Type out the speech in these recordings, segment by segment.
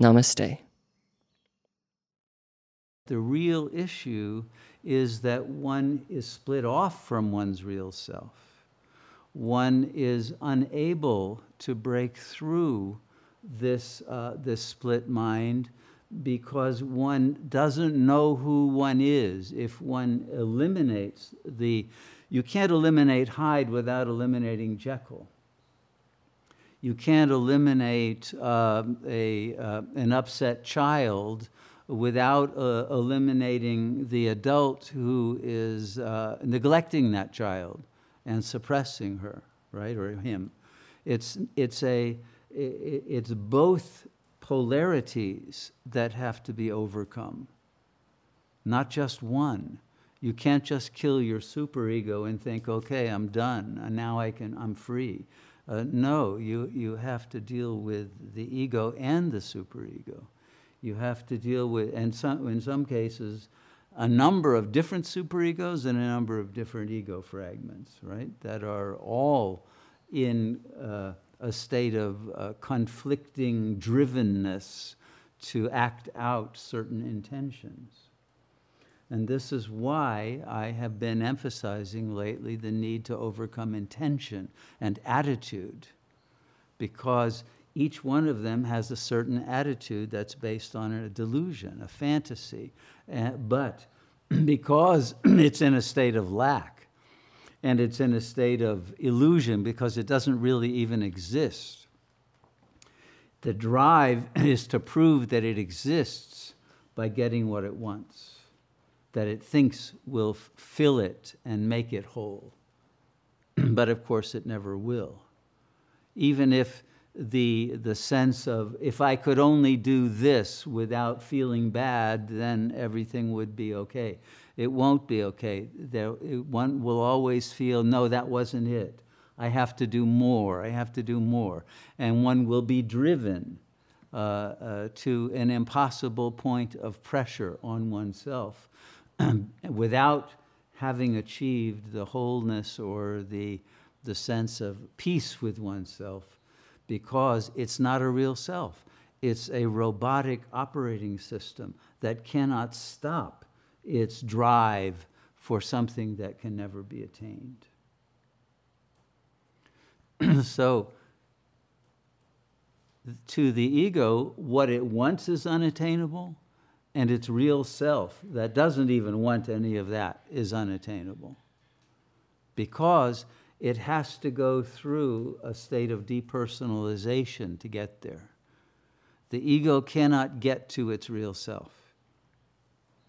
Namaste. The real issue is that one is split off from one's real self. One is unable to break through this, uh, this split mind because one doesn't know who one is. If one eliminates the, you can't eliminate Hyde without eliminating Jekyll. You can't eliminate uh, a, uh, an upset child without uh, eliminating the adult who is uh, neglecting that child and suppressing her, right, or him. It's, it's, a, it's both polarities that have to be overcome, not just one. You can't just kill your superego and think, okay, I'm done, and now I can, I'm free. Uh, no, you, you have to deal with the ego and the superego. You have to deal with, and some, in some cases, a number of different superegos and a number of different ego fragments, right? That are all in uh, a state of uh, conflicting drivenness to act out certain intentions. And this is why I have been emphasizing lately the need to overcome intention and attitude, because each one of them has a certain attitude that's based on a delusion, a fantasy. Uh, but because it's in a state of lack and it's in a state of illusion because it doesn't really even exist, the drive is to prove that it exists by getting what it wants that it thinks will fill it and make it whole. but of course, it never will. Even if the, the sense of, if I could only do this without feeling bad, then everything would be okay. It won't be okay. There, it, one will always feel, no, that wasn't it. I have to do more. I have to do more. And one will be driven uh, uh, to an impossible point of pressure on oneself without having achieved the wholeness or the, the sense of peace with oneself because it's not a real self. It's a robotic operating system that cannot stop its drive for something that can never be attained. so, to the ego, what it wants is unattainable and its real self that doesn't even want any of that is unattainable because it has to go through a state of depersonalization to get there. The ego cannot get to its real self.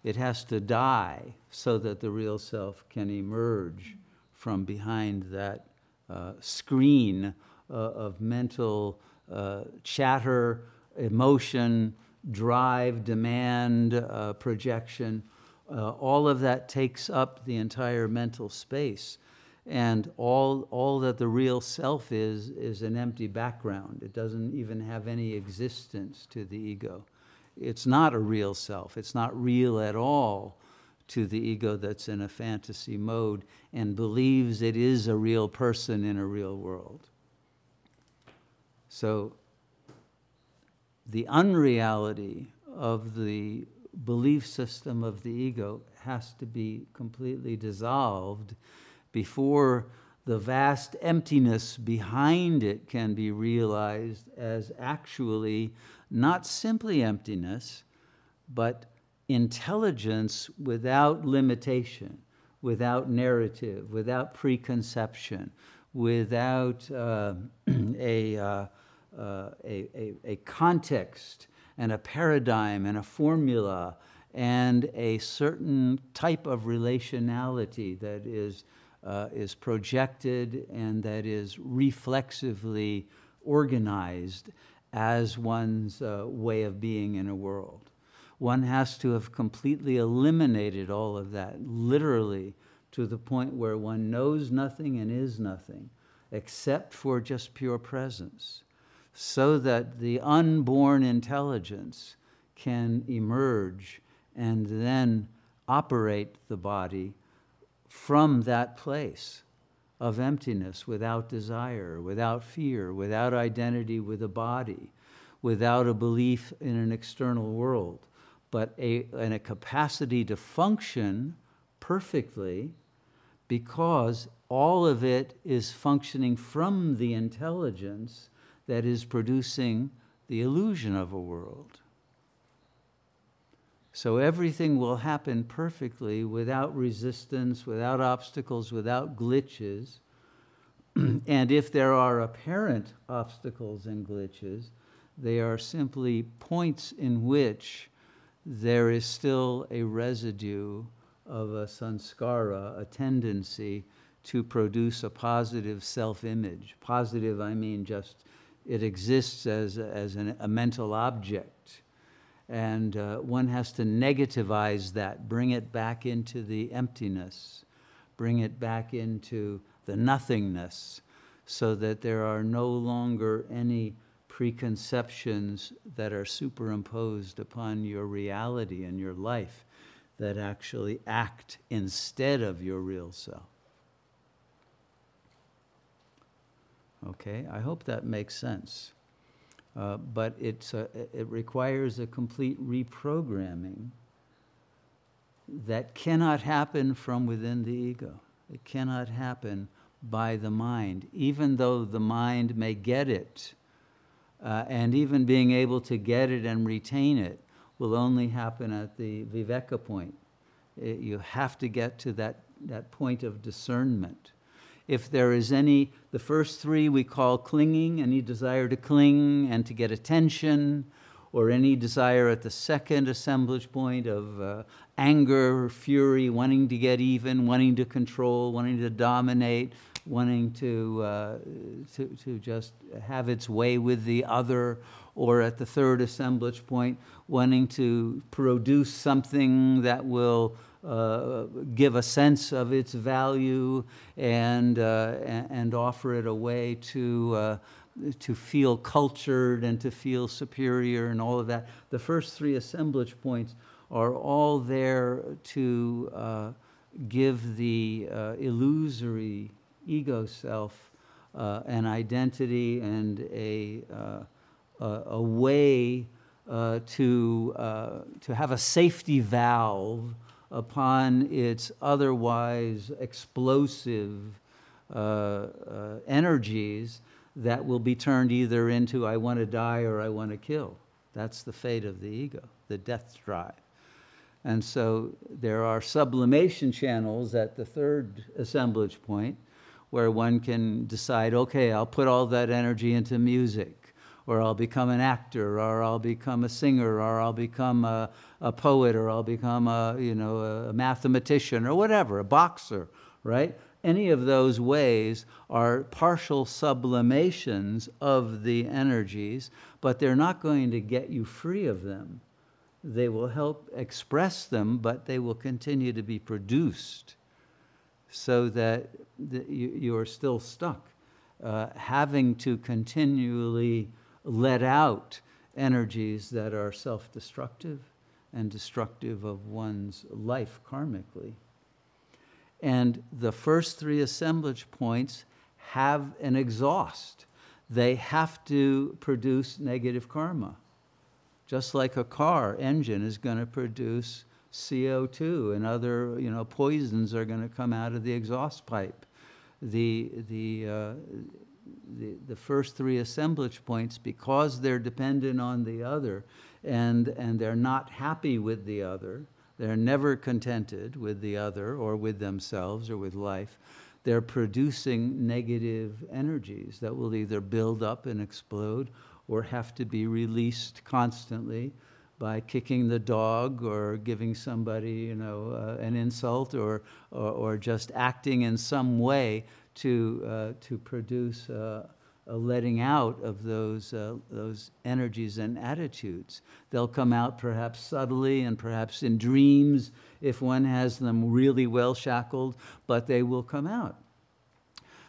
It has to die so that the real self can emerge from behind that uh, screen uh, of mental uh, chatter, emotion, drive, demand, uh, projection, uh, all of that takes up the entire mental space. And all, all that the real self is, is an empty background. It doesn't even have any existence to the ego. It's not a real self. It's not real at all to the ego that's in a fantasy mode and believes it is a real person in a real world. So the unreality of the belief system of the ego has to be completely dissolved before the vast emptiness behind it can be realized as actually not simply emptiness, but intelligence without limitation, without narrative, without preconception, without uh, a uh, uh, a, a, a context and a paradigm and a formula and a certain type of relationality that is, uh, is projected and that is reflexively organized as one's uh, way of being in a world. One has to have completely eliminated all of that, literally, to the point where one knows nothing and is nothing, except for just pure presence, so that the unborn intelligence can emerge and then operate the body from that place of emptiness, without desire, without fear, without identity with a body, without a belief in an external world, but a, and a capacity to function perfectly because all of it is functioning from the intelligence that is producing the illusion of a world. So everything will happen perfectly without resistance, without obstacles, without glitches. and if there are apparent obstacles and glitches, they are simply points in which there is still a residue of a sanskara, a tendency to produce a positive self image. Positive, I mean just it exists as, as an, a mental object and uh, one has to negativize that, bring it back into the emptiness, bring it back into the nothingness, so that there are no longer any preconceptions that are superimposed upon your reality and your life that actually act instead of your real self. Okay, I hope that makes sense. Uh, but it's a, it requires a complete reprogramming that cannot happen from within the ego. It cannot happen by the mind, even though the mind may get it. Uh, and even being able to get it and retain it will only happen at the viveka point. It, you have to get to that, that point of discernment if there is any, the first three we call clinging, any desire to cling and to get attention, or any desire at the second assemblage point of uh, anger, fury, wanting to get even, wanting to control, wanting to dominate, wanting to, uh, to, to just have its way with the other, or at the third assemblage point, wanting to produce something that will uh, give a sense of its value and, uh, and offer it a way to, uh, to feel cultured and to feel superior and all of that. The first three assemblage points are all there to uh, give the uh, illusory ego self uh, an identity and a, a, a way to, to have a safety valve upon its otherwise explosive uh, uh, energies that will be turned either into I want to die or I want to kill. That's the fate of the ego, the death drive. And so there are sublimation channels at the third assemblage point where one can decide, okay, I'll put all that energy into music or I'll become an actor, or I'll become a singer, or I'll become a, a poet, or I'll become a, you know, a mathematician, or whatever, a boxer, right? Any of those ways are partial sublimations of the energies, but they're not going to get you free of them. They will help express them, but they will continue to be produced so that you, you are still stuck, uh, having to continually let out energies that are self destructive and destructive of one's life karmically. And the first three assemblage points have an exhaust. They have to produce negative karma. Just like a car engine is going to produce CO2 and other you know, poisons are going to come out of the exhaust pipe. The, the, uh, the, the first three assemblage points, because they're dependent on the other and, and they're not happy with the other, they're never contented with the other or with themselves or with life, they're producing negative energies that will either build up and explode or have to be released constantly by kicking the dog or giving somebody you know uh, an insult or, or, or just acting in some way to, uh, to produce uh, a letting out of those, uh, those energies and attitudes. They'll come out perhaps subtly and perhaps in dreams if one has them really well shackled, but they will come out.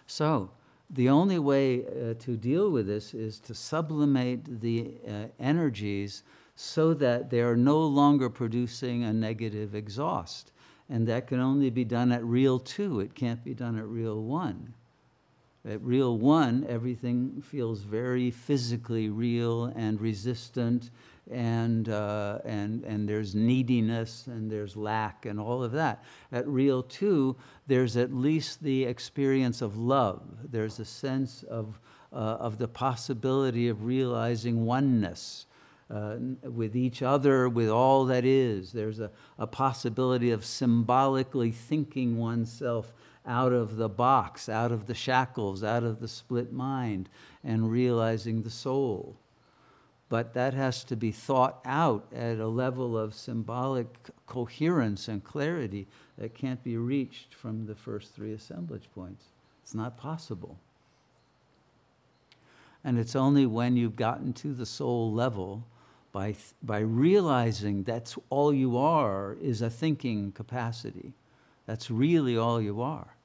So, the only way uh, to deal with this is to sublimate the uh, energies so that they are no longer producing a negative exhaust. And that can only be done at real two, it can't be done at real one. At real one, everything feels very physically real and resistant, and, uh, and, and there's neediness and there's lack and all of that. At real two, there's at least the experience of love. There's a sense of, uh, of the possibility of realizing oneness. Uh, with each other, with all that is. There's a, a possibility of symbolically thinking oneself out of the box, out of the shackles, out of the split mind, and realizing the soul. But that has to be thought out at a level of symbolic coherence and clarity that can't be reached from the first three assemblage points. It's not possible. And it's only when you've gotten to the soul level, by, by realizing that's all you are, is a thinking capacity that's really all you are.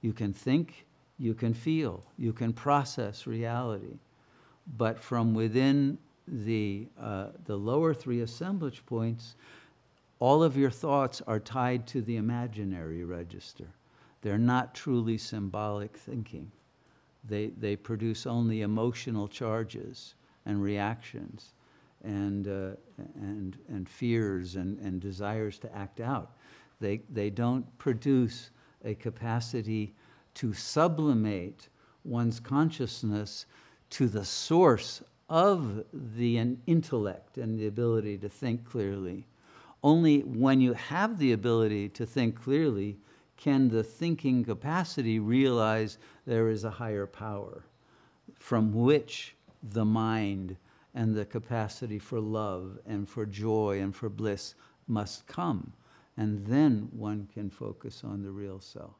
You can think, you can feel, you can process reality. But from within the, uh, the lower three assemblage points, all of your thoughts are tied to the imaginary register. They're not truly symbolic thinking. They, they produce only emotional charges and reactions and, uh, and, and fears and, and desires to act out. They, they don't produce a capacity to sublimate one's consciousness to the source of the intellect and the ability to think clearly. Only when you have the ability to think clearly can the thinking capacity realize there is a higher power from which the mind and the capacity for love and for joy and for bliss must come and then one can focus on the real self.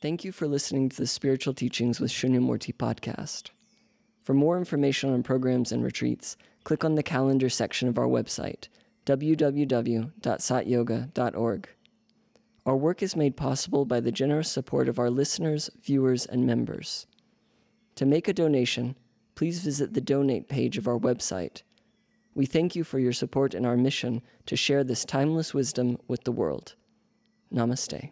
Thank you for listening to the Spiritual Teachings with Shunyamurti podcast. For more information on programs and retreats, click on the calendar section of our website, www.satyoga.org. Our work is made possible by the generous support of our listeners, viewers, and members. To make a donation, please visit the donate page of our website we thank you for your support in our mission to share this timeless wisdom with the world. Namaste.